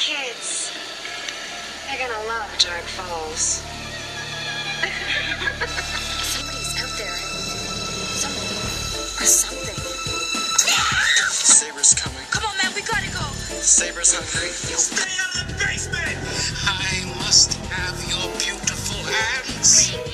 kids. They're gonna love Dark Falls. Somebody's out there. Somebody. Or something. Saber's coming. Come on, man, we gotta go. Saber's hungry. Stay out of the basement! I must have your beautiful hands.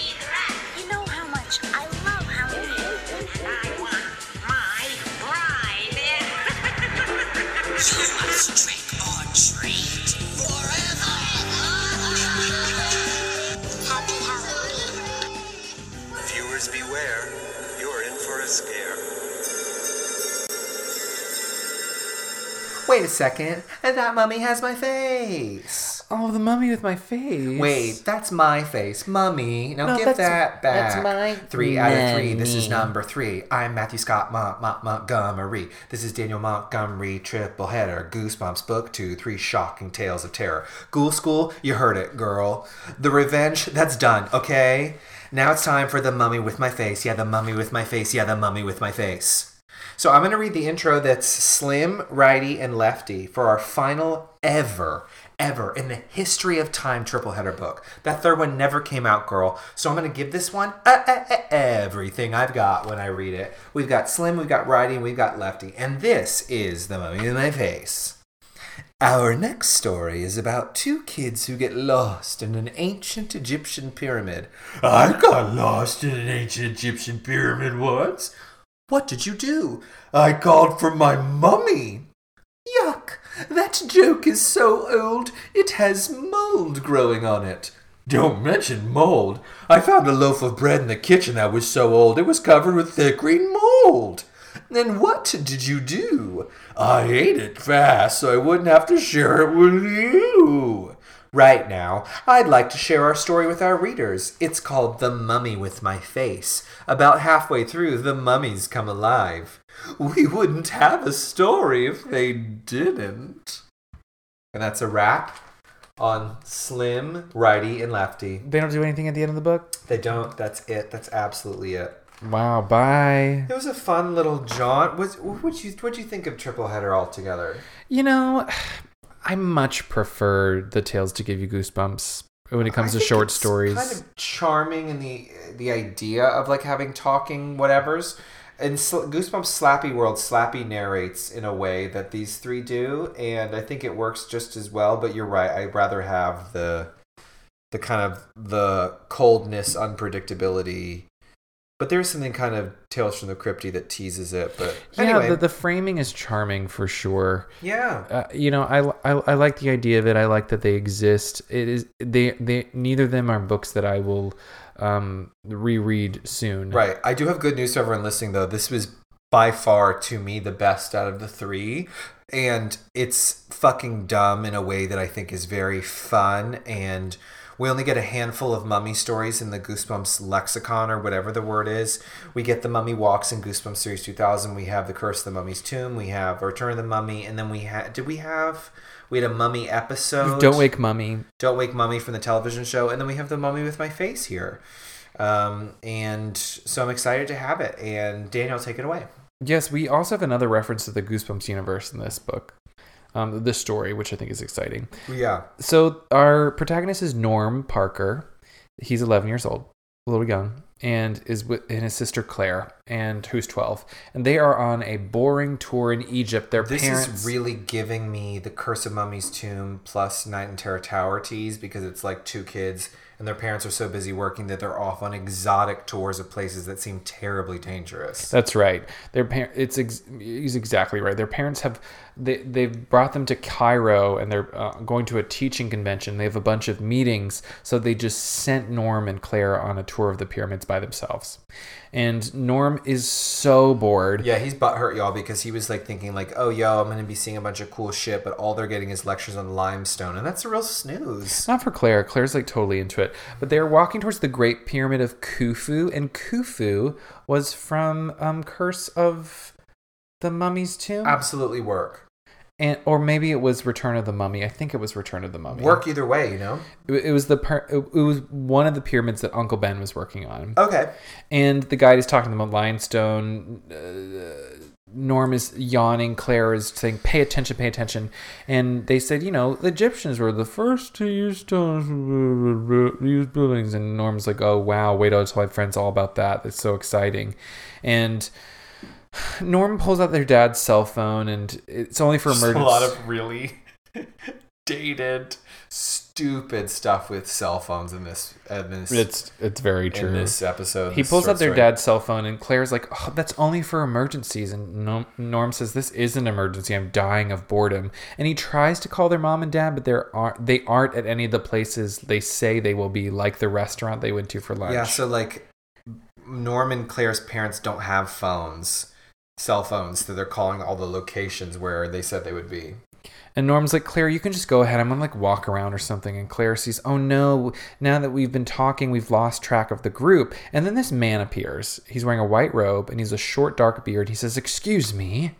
Wait a second, and that mummy has my face. Oh, the mummy with my face. Wait, that's my face, mummy. Now No, give that back. that's my three out of three. This is number three. I'm Matthew Scott Mon- Mon- Montgomery. This is Daniel Montgomery triple header. Goosebumps book two. Three shocking tales of terror. Ghoul school. You heard it, girl. The revenge. That's done. Okay. Now it's time for the mummy with my face. Yeah, the mummy with my face. Yeah, the mummy with my face. So I'm going to read the intro that's Slim, Righty, and Lefty for our final ever, ever in the history of time triple header book. That third one never came out, girl. So I'm going to give this one uh, uh, uh, everything I've got when I read it. We've got Slim, we've got Righty, and we've got Lefty. And this is The Mummy in My Face. Our next story is about two kids who get lost in an ancient Egyptian pyramid. I got lost in an ancient Egyptian pyramid once. What did you do? I called for my mummy. Yuck! That joke is so old, it has mold growing on it. Don't mention mold. I found a loaf of bread in the kitchen that was so old it was covered with thick green mold. Then what did you do? I ate it fast so I wouldn't have to share it with you. Right now, I'd like to share our story with our readers. It's called The Mummy with My Face. About halfway through, the mummies come alive. We wouldn't have a story if they didn't. And that's a wrap on Slim, Righty, and Lefty. They don't do anything at the end of the book? They don't. That's it. That's absolutely it. Wow, bye. It was a fun little jaunt. Was what you what you think of Triple Header altogether? You know, I much prefer the tales to give you goosebumps when it comes I to short it's stories. Kind of charming in the the idea of like having talking whatevers. In Sl- Goosebumps Slappy World, Slappy narrates in a way that these three do, and I think it works just as well. But you're right; I'd rather have the the kind of the coldness, unpredictability. But there's something kind of Tales from the Crypty that teases it. But anyway, Yeah, the, the framing is charming for sure. yeah, Uh, you know, I, I I like the idea of it. I like that they exist. It is they they neither of them are books that I will um reread soon. Right. I do have good news to everyone listening, though. This was by far, to me, the best out of the three. And it's fucking dumb in a way that I think is very fun. And we only get a handful of mummy stories in the Goosebumps lexicon or whatever the word is. We get the Mummy Walks in Goosebumps Series 2000. We have The Curse of the Mummy's Tomb. We have Return of the Mummy. And then we had, did we have, we had a mummy episode. Don't wake mummy. Don't Wake Mummy from the television show, and then we have the Mummy with My Face here. Um, and so I'm excited to have it. And Daniel, take it away. Yes, we also have another reference to the Goosebumps universe in this book. Um, this story, which I think is exciting. Yeah. So our protagonist is Norm Parker. He's 11 years old, a little young, and is with and his sister Claire, and who's 12. And they are on a boring tour in Egypt. Their This parents is really giving me the Curse of Mummy's Tomb plus Night in Terror Tower tease because it's like two kids and their parents are so busy working that they're off on exotic tours of places that seem terribly dangerous. That's right. Their parent. It's ex- he's exactly right. Their parents have they they've brought them to Cairo and they're uh, going to a teaching convention. They have a bunch of meetings, so they just sent Norm and Claire on a tour of the pyramids by themselves. And Norm is so bored. Yeah, he's butthurt, y'all, because he was like thinking, like, "Oh, yo, I'm gonna be seeing a bunch of cool shit," but all they're getting is lectures on limestone, and that's a real snooze. Not for Claire. Claire's like totally into it. But they're walking towards the Great Pyramid of Khufu, and Khufu was from um, Curse of the Mummy's Tomb, Absolutely work. And or maybe it was Return of the Mummy. I think it was Return of the Mummy. Work either way, you know. It, it was the it was one of the pyramids that Uncle Ben was working on, Okay. and the guide is talking to them about limestone. Uh, Norm is yawning. Claire is saying, "Pay attention, pay attention." And they said, "You know, the Egyptians were the first to use stones, use buildings." And Norm's like, "Oh wow, wait till I tell my friends all about that. That's so exciting." And Norm pulls out their dad's cell phone, and it's only for Just a lot of really dated, stupid stuff with cell phones in this in this, it's it's very in true. this episode. He this pulls out their story. dad's cell phone, and Claire's like, oh, "That's only for emergencies." And Norm, Norm says, "This is an emergency. I'm dying of boredom." And he tries to call their mom and dad, but they're aren't they aren't at any of the places they say they will be, like the restaurant they went to for lunch. Yeah, so like Norm and Claire's parents don't have phones, cell phones, so they're calling all the locations where they said they would be. And Norm's like, Claire, you can just go ahead. I'm gonna like walk around or something. And Claire sees, oh no, now that we've been talking, we've lost track of the group. And then this man appears. He's wearing a white robe and he's a short, dark beard. He says, Excuse me.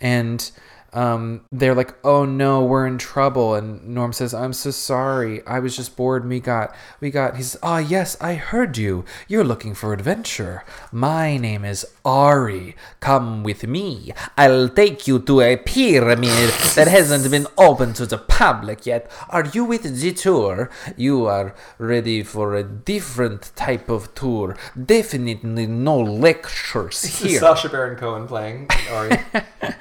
And um, they're like, oh no, we're in trouble. And Norm says, I'm so sorry. I was just bored. We got, we got, he says, ah, yes, I heard you. You're looking for adventure. My name is Ari. Come with me. I'll take you to a pyramid that hasn't been open to the public yet. Are you with the tour? You are ready for a different type of tour. Definitely no lectures here. is Sacha Baron Cohen playing Ari.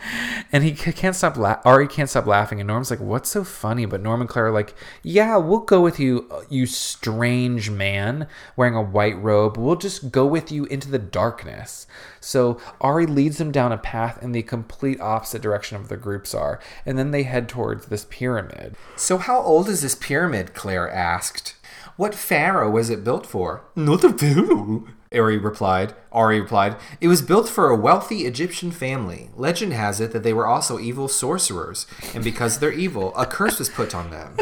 And he can't stop. La- Ari can't stop laughing, and Norm's like, "What's so funny?" But Norm and Claire are like, "Yeah, we'll go with you, uh, you strange man wearing a white robe. We'll just go with you into the darkness." So Ari leads them down a path in the complete opposite direction of the groups are, and then they head towards this pyramid. so how old is this pyramid? Claire asked. What pharaoh was it built for? Not a pharaoh. Ari replied. Ari replied, It was built for a wealthy Egyptian family. Legend has it that they were also evil sorcerers, and because they're evil, a curse was put on them.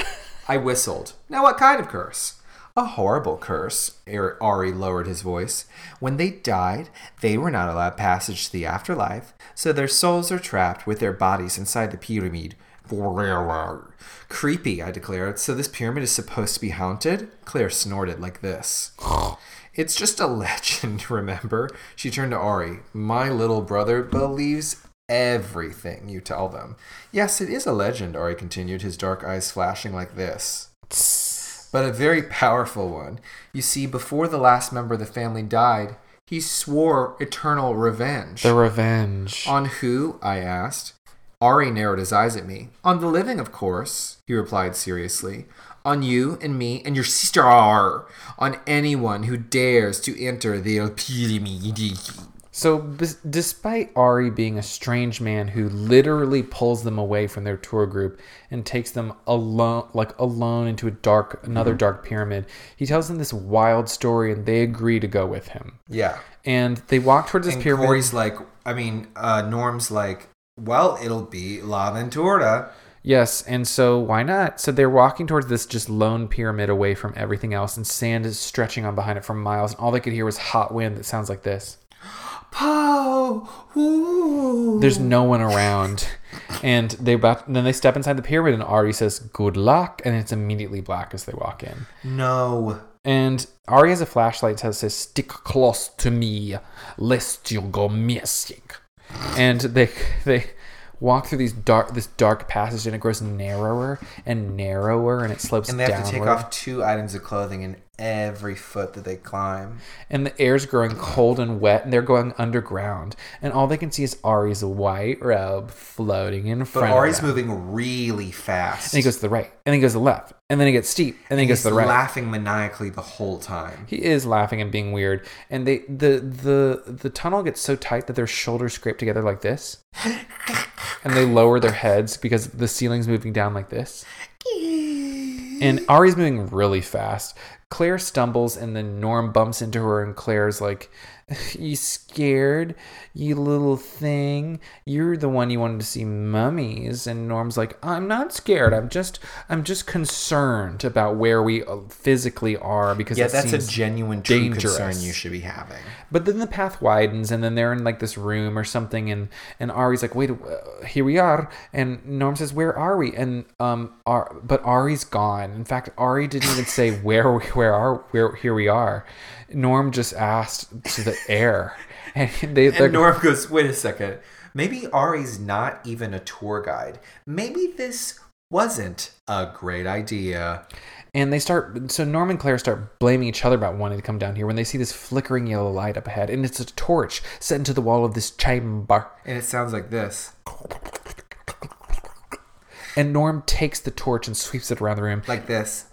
I whistled. Now, what kind of curse? A horrible curse. Ari lowered his voice. When they died, they were not allowed passage to the afterlife, so their souls are trapped with their bodies inside the pyramid. Creepy, I declared. So this pyramid is supposed to be haunted? Claire snorted like this. It's just a legend, remember? She turned to Ari. My little brother believes everything you tell them. Yes, it is a legend, Ari continued, his dark eyes flashing like this. But a very powerful one. You see, before the last member of the family died, he swore eternal revenge. The revenge. On who? I asked. Ari narrowed his eyes at me. On the living, of course, he replied seriously. On you and me and your sister. On anyone who dares to enter the pyramid. So, bes- despite Ari being a strange man who literally pulls them away from their tour group and takes them alone, like alone, into a dark, another dark pyramid, he tells them this wild story, and they agree to go with him. Yeah. And they walk towards this And pyramid. Corey's like, I mean, uh, Norm's like, well, it'll be La Ventura. Yes, and so why not? So they're walking towards this just lone pyramid away from everything else, and sand is stretching on behind it for miles, and all they could hear was hot wind that sounds like this. Pow! Ooh. There's no one around, and they about then they step inside the pyramid, and Ari says, "Good luck," and it's immediately black as they walk in. No. And Ari has a flashlight that says, "Stick close to me, lest you go missing." And they they walk through these dark this dark passage, and it grows narrower and narrower, and it slopes And they have downward. to take off two items of clothing in every foot that they climb. and the air's growing cold and wet, and they're going underground, and all they can see is Ari's white robe floating in But front. Ari's of them. moving really fast. And he goes to the right, and then he goes to the left, and then he gets steep, and then he goes to the right. laughing maniacally the whole time. He is laughing and being weird, and they the the the tunnel gets so tight that their shoulders scrape together like this, and they lower their heads because the ceiling's moving down like this. And Ari's moving really fast. Claire stumbles, and then Norm bumps into her, and Claire's like, "You scared, you little thing? You're the one you wanted to see mummies." And Norm's like, "I'm not scared. I'm just, I'm just concerned about where we uh, physically are because Yeah, it that's a genuine true dangerous. concern you should be having. But then the path widens, and then they're in like this room or something, and and Ari's like, "Wait, uh, here we are." And Norm says, "Where are we?" And um, Ar- but Ari's gone. In fact, Ari didn't even say where we, where are where here we are. Norm just asked to the air, and they And Norm goes, wait a second. Maybe Ari's not even a tour guide. Maybe this wasn't a great idea. And they start, so Norm and Claire start blaming each other about wanting to come down here when they see this flickering yellow light up ahead. And it's a torch set into the wall of this chamber. And it sounds like this. And Norm takes the torch and sweeps it around the room. Like this.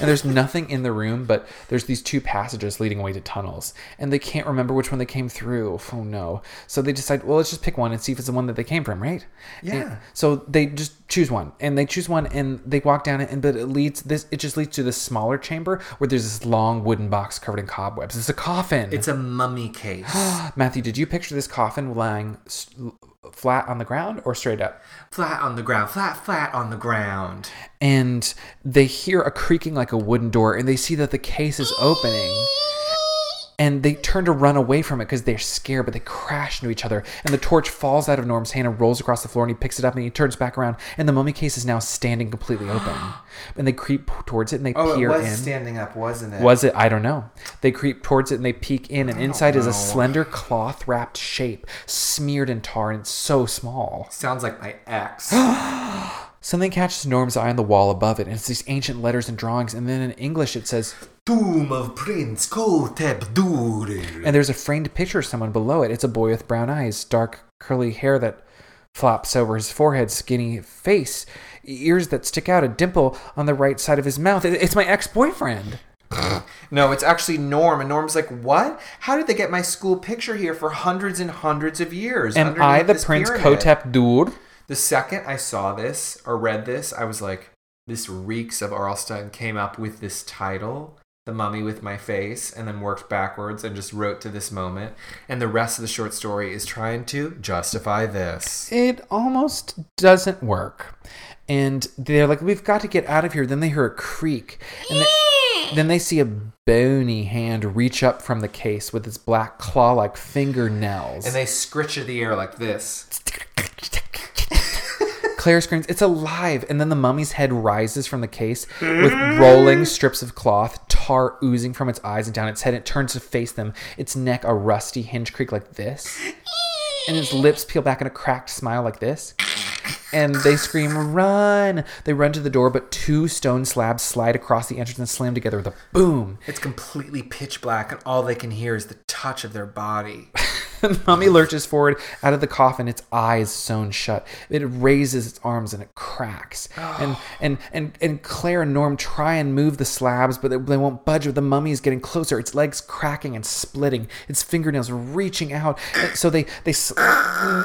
And there's nothing in the room, but there's these two passages leading away to tunnels. And they can't remember which one they came through. Oh no. So they decide, well, let's just pick one and see if it's the one that they came from, right? Yeah. And so they just choose one. And they choose one and they walk down it and but it leads this it just leads to this smaller chamber where there's this long wooden box covered in cobwebs. It's a coffin. It's a mummy case. Matthew, did you picture this coffin lying flat on the ground or straight up? flat on the ground. Flat, flat on the ground. and they hear a creaking like a wooden door and they see that the case is opening and they turn to run away from it because they're scared but they crash into each other and the torch falls out of norm's hand and rolls across the floor and he picks it up and he turns back around and the mummy case is now standing completely open and they creep towards it and they Oh, it peer was in standing up, wasn't it? was it? I don't know. They creep towards it and they peek in, and inside is a slender cloth wrapped shape, smeared in tar, and it's so small. Sounds like my ex. Something catches Norm's eye on the wall above it, and it's these ancient letters and drawings, and then in English it says, Tomb of Prince Kotep Durir. and there's a framed picture of someone below it. It's a boy with brown eyes, dark curly hair that flops over his forehead, skinny face, ears that stick out, a dimple on the right side of his mouth. It's my ex boyfriend. No, it's actually Norm. And Norm's like, what? How did they get my school picture here for hundreds and hundreds of years? Am I the Prince pyramid?" Kotep Dur? The second I saw this or read this, I was like, this reeks of R.L. Stine came up with this title, The Mummy with My Face, and then worked backwards and just wrote to this moment. And the rest of the short story is trying to justify this. it almost doesn't work. And they're like, we've got to get out of here. Then they hear a creak. And they, then they see a bony hand reach up from the case with its black claw like fingernails. And they scritch at the air like this. Claire screams, It's alive! And then the mummy's head rises from the case with rolling strips of cloth, tar oozing from its eyes and down its head. It turns to face them, its neck a rusty hinge creak like this. And its lips peel back in a cracked smile like this. And they scream, Run! They run to the door, but two stone slabs slide across the entrance and slam together with a boom. It's completely pitch black, and all they can hear is the touch of their body. The mummy lurches forward out of the coffin, its eyes sewn shut. It raises its arms and it cracks. And, and and and Claire and Norm try and move the slabs, but they, they won't budge. The mummy is getting closer. Its legs cracking and splitting. Its fingernails reaching out. And so they they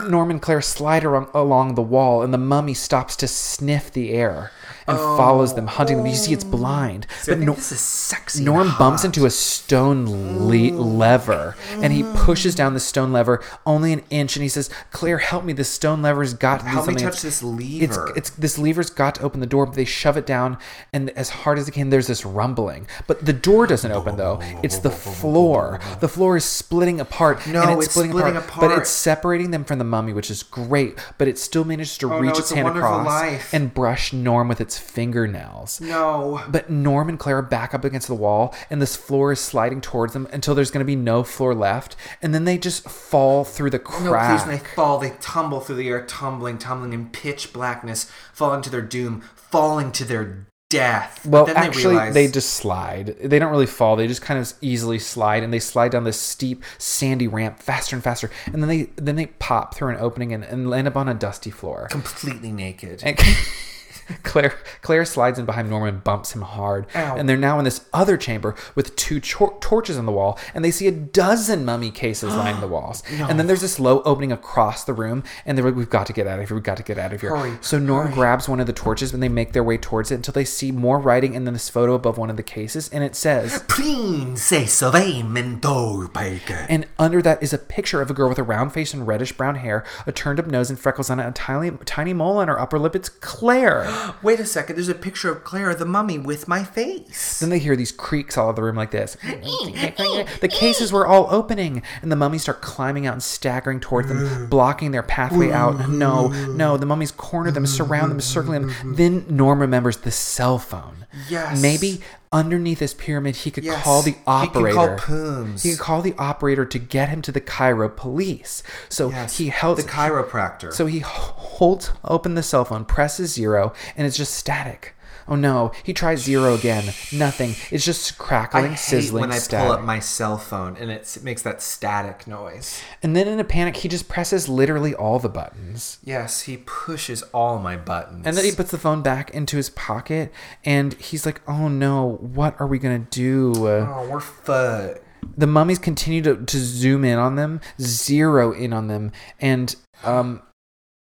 Norm and Claire slide along, along the wall, and the mummy stops to sniff the air and follows them, hunting them. You see, it's oh. blind. So I but think no, this is sexy. and Norm bumps into a stone le- lever and he mm. pushes down the stone lever only an inch and he says, Claire, help me. This stone lever's got to do Help me something. touch this lever. it's this lever's got to open the door, but they shove it down and as hard as they can, there's this rumbling. But the door doesn't open though. It's the floor. The floor is splitting apart. No, and it's, it's splitting, splitting apart, But it's separating them from the mummy, which is great. But it still manages to Oh, no, reach it's its a hand across life. and brush Norm with its fingernails. No. But Norm and Claire are back up against the wall, and this floor is sliding towards them until there's going to be no floor left, and then they just fall through the crack. No, please, when they fall, they tumble through the air, tumbling, tumbling in pitch blackness, falling to their doom, falling to their death. well, then actually, they, realize, they just slide. They don't really fall. They just kind of easily slide, and they slide down this steep, sandy ramp faster and faster, and then they then they pop through an opening and, and land up on a dusty floor. completely naked. And Claire Claire slides in behind Norman and bumps him hard. Ow. And they're now in this other chamber with two tor- torches on the wall, and they see a dozen mummy cases lining the walls. And then there's this low opening across the room, and they're like, "We've got to get out of here. We've got to get out of here." Hurry, so Norm grabs one of the torches, and they make their way towards it until they see more writing, and then this photo above one of the cases, and it says. Princess of Amendorbaker. And under that is a picture of a girl with a round face and reddish brown hair, a turned up nose and freckles on it, a tiny, tiny mole on her upper lip. It's Claire. Wait a second, there's a picture of Clara the mummy with my face. Then they hear these creaks all over the room like this. the cases were all opening, and the mummies start climbing out and staggering toward them, blocking their pathway out. No, no, the mummies corner them, surround them, circling them. Then Norm remembers the cell phone. Yes. Maybe underneath this pyramid, he could Yes. call the He could call operator. Pooms. He could call the operator to get him to the Cairo police. So Yes, he held the chiropractor. So he holds open the cell phone, presses zero, and it's just static. Oh no! He tries zero again. Nothing. It's just I crackling, hate sizzling when I static. pull up my cell phone and it makes that static noise. and then in a panic, he just presses literally all the buttons. Yes, he pushes all my buttons. And then he puts the phone back into his pocket, and he's like, "Oh no! What are we gonna do?" Oh, we're fucked. the mummies continue to, to zoom in on them, zero in on them, and um,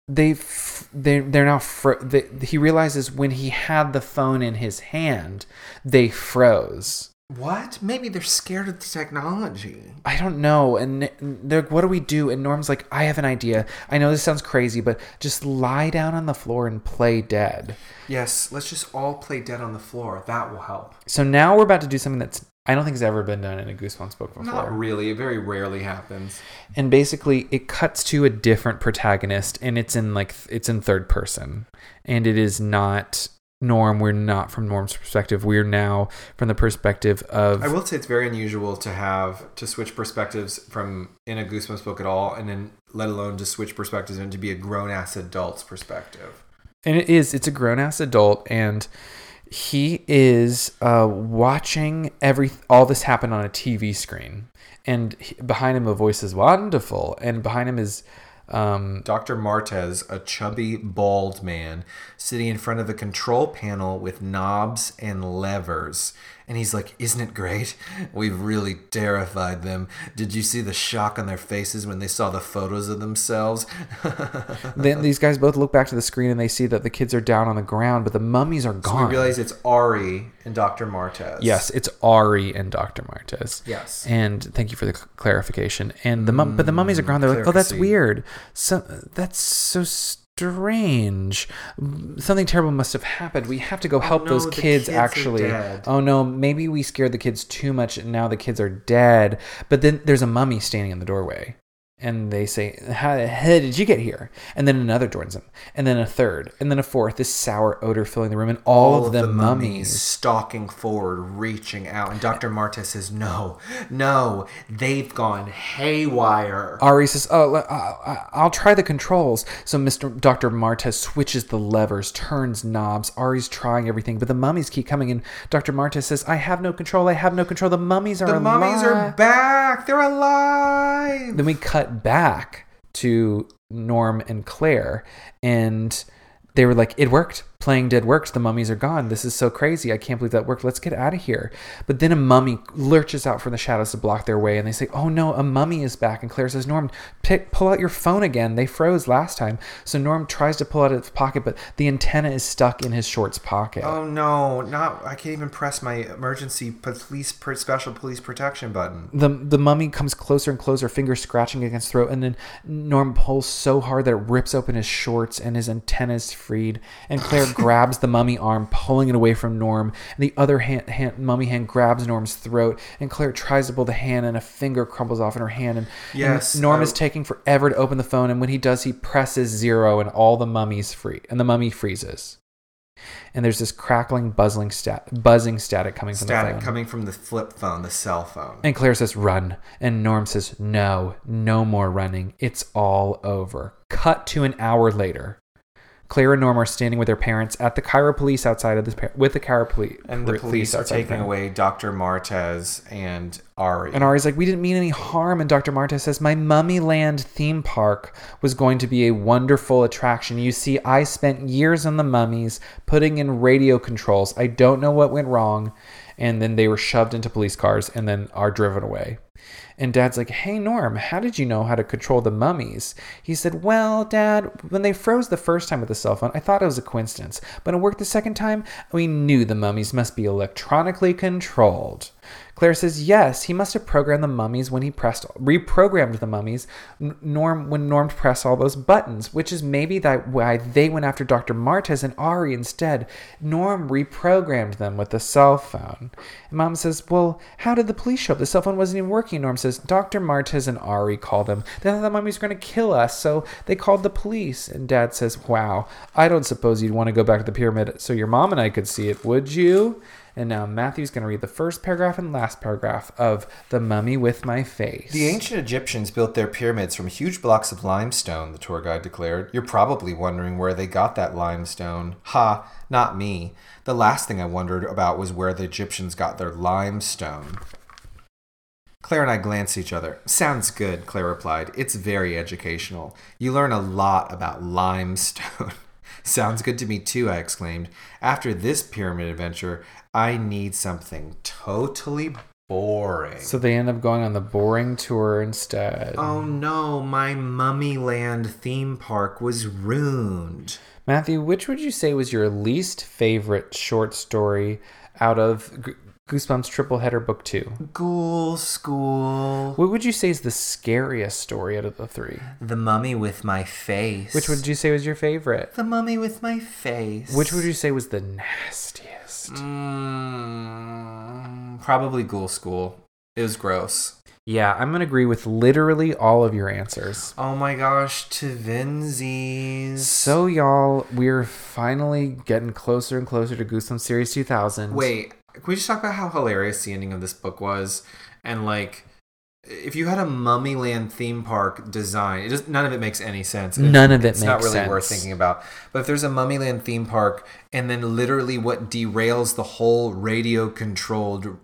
they f- they they're now fro- they, he realizes when he had the phone in his hand, they froze. What? Maybe they're scared of the technology. I don't know, and they're like, "What do we do?" And Norm's like, "I have an idea. I know this sounds crazy, but just lie down on the floor and play dead." Yes, let's just all play dead on the floor. That will help. So now we're about to do something that's I don't think has ever been done in a Goosebumps book before. Not really. It very rarely happens. and basically it cuts to a different protagonist and it's in like it's in third person and it is not norm we're not from norm's perspective we're now from the perspective of I will say it's very unusual to have to switch perspectives from in a Goosebumps book at all, and then let alone to switch perspectives and to be a grown ass adult's perspective. and it is it's a grown-ass adult and he is uh, watching every all this happen on a tv screen and he, behind him a voice is wonderful and behind him is um, Dr. Martez, a chubby, bald man, sitting in front of a control panel with knobs and levers. And he's like, Isn't it great? We've really terrified them. Did you see the shock on their faces when they saw the photos of themselves? then these guys both look back to the screen and they see that the kids are down on the ground but the mummies are gone. we realize it's Ari and Dr. Martez. Yes, it's Ari and Dr. Martez. Yes. And thank you for the clarification. And the mum, but the mummies are mm, gone. They're like, oh, that's weird. So that's so strange. Something terrible must have happened. We have to go help no, those kids, kids actually. Oh no, maybe we scared the kids too much and now the kids are dead. But then there's a mummy standing in the doorway. And they say, how, how did you get here? And then another joins them. And then a third. And then a fourth. This sour odor filling the room. And all, of them the mummies. stalking forward, reaching out. And Dr. Martez says, No, no, they've gone haywire. Ari says, "Oh, I'll try the controls." So Mr. Dr. Martez switches the levers, turns knobs. Ari's trying everything, but the mummies keep coming in. Dr. Martez says, "I have no control. I have no control. The mummies are The mummies are back. They're alive. Then we cut back to Norm and Claire, and they were like, "It worked. Playing dead worked. The mummies are gone. This is so crazy. I can't believe that worked. Let's get out of here." But then a mummy lurches out from the shadows to block their way, and they say, "Oh no, a mummy is back!" And Claire says, "Norm, pick, pull out your phone again. They froze last time." So Norm tries to pull out of his pocket, but the antenna is stuck in his shorts pocket. Oh no, not I can't even press my emergency police special police protection button. the the mummy comes closer and closer, fingers scratching against throat, and then Norm pulls so hard that it rips open his shorts and his antenna is freed. And Claire grabs the mummy arm, pulling it away from Norm. And the other hand, hand, mummy hand grabs Norm's throat, and Claire tries to pull the hand, and a finger crumbles off in her hand. And, and Norm uh, is taking forever to open the phone, and when he does, he presses zero, and all the mummies free, and the mummy freezes. And there's this crackling, buzzing, stat, buzzing static coming from the Static phone. coming from the flip phone, the cell phone. And Claire says, run. And Norm says, no, no more running. It's all over. Cut to an hour later. Claire and Norm are standing with their parents at the Cairo police outside of this, par- with the Cairo police. and the police are taking away Dr. Martez and Ari. And Ari's like, we didn't mean any harm. And Dr. Marta says, my Mummy Land theme park was going to be a wonderful attraction. You see, I spent years on the mummies putting in radio controls. I don't know what went wrong. And then they were shoved into police cars and then are driven away. And dad's like, Hey, Norm, how did you know how to control the mummies? He said, Well, dad, when they froze the first time with the cell phone, I thought it was a coincidence. But it worked the second time, we knew the mummies must be electronically controlled. Claire says, Yes, he must have programmed the mummies when he pressed, reprogrammed the mummies, Norm, when Norm pressed all those buttons, which is maybe that why they went after Dr. Martez and Ari instead. Norm reprogrammed them with the cell phone. And mom says, Well, how did the police show up? The cell phone wasn't even working. working, Norm says. Dr. Martez and Ari called them. They thought the mummies were going to kill us, so they called the police. And Dad says, Wow, I don't suppose you'd want to go back to the pyramid so your mom and I could see it, would you? And now Matthew's going to read the first paragraph and last paragraph of The Mummy with My Face. The ancient Egyptians built their pyramids from huge blocks of limestone, the tour guide declared. You're probably wondering where they got that limestone. Ha, not me. The last thing I wondered about was where the Egyptians got their limestone. Claire and I glanced at each other. Sounds good, Claire replied. It's very educational. You learn a lot about limestone. Sounds good to me too, I exclaimed. After this pyramid adventure, I need something totally boring. so they end up going on the boring tour instead. Oh no, my Mummy Land theme park was ruined. Matthew, which would you say was your least favorite short story out of Goosebumps Triple Header Book 2? Ghoul School. What would you say is the scariest story out of the three? The Mummy with my face. Which would you say was your favorite? The Mummy with my face. Which would you say was the nastiest? Mm, probably Ghoul School. It was gross. Yeah, I'm going to agree with literally all of your answers. Oh my gosh, to Vinzies. So, y'all, we're finally getting closer and closer to Goosebumps Series 2000. Wait, can we just talk about how hilarious the ending of this book was? And like, if you had a Mummyland theme park design, it just none of it makes any sense. None of it makes sense. it's not really worth thinking about. But if there's a Mummyland theme park, and then literally what derails the whole radio controlled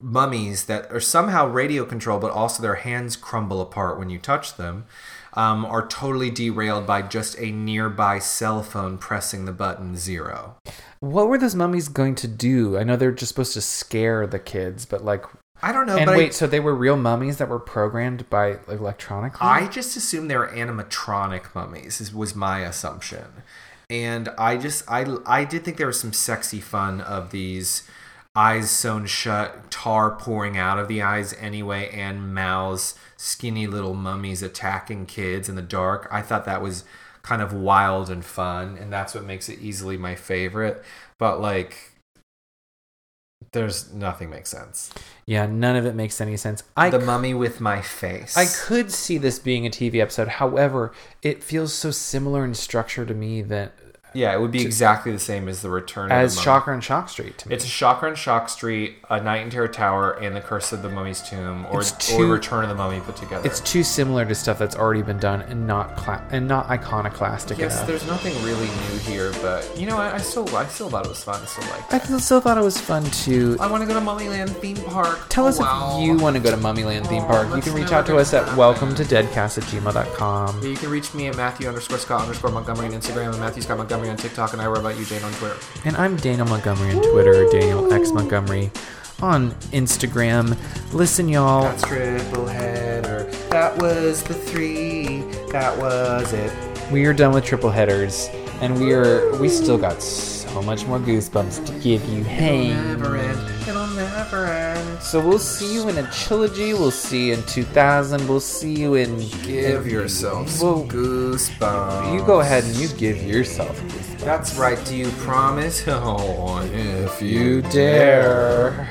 mummies that are somehow radio controlled, but also their hands crumble apart when you touch them, um, are totally derailed by just a nearby cell phone pressing the button zero. What were those mummies going to do? I know they're just supposed to scare the kids, but like. I don't know. and but wait, I, so they were real mummies that were programmed by electronically? I just assumed they were animatronic mummies. Is, was my assumption, and I just I I did think there was some sexy fun of these eyes sewn shut, tar pouring out of the eyes anyway, and mouths, skinny little mummies attacking kids in the dark. I thought that was kind of wild and fun, and that's what makes it easily my favorite. But like. There's nothing makes sense. Yeah, none of it makes any sense. I the mummy with my face. I could see this being a TV episode. However, it feels so similar in structure to me that Yeah, it would be exactly the same as the Return as of the Mummy. As Shocker on Shock Street to me. It's a Shocker on Shock Street, a Night in Terror Tower, and the Curse of the Mummy's Tomb, or, It's or too- Return of the Mummy put together. it's too similar to stuff that's already been done and not cla- and not iconoclastic yes, enough. there's nothing really new here, but you know, I, I still I still thought it was fun. I still liked I it. still thought it was fun too. I want to go to Mummyland theme park. Tell Oh, us wow. if you want to go to Mummyland theme Oh, park. You can reach out to us at happen. welcome to deadcast at gmail.com. Yeah, you can reach me at Matthew underscore Scott underscore Montgomery on Instagram and Matthew Scott Montgomery on TikTok, and I wrote about you, Jane, on Twitter. And I'm Daniel Montgomery on Twitter, Daniel X Montgomery on Instagram. Listen, y'all. That's triple header. That was the three. That was it. we are done with triple headers, and we are we still got so much more goosebumps to give you. Hey. Never end. It'll never end. So we'll see you in a trilogy. We'll see you in 2000. We'll see you in Give yourself Well, some goosebumps. You go ahead and you give yourself goosebumps. That's right. Do you promise? Oh, if You dare.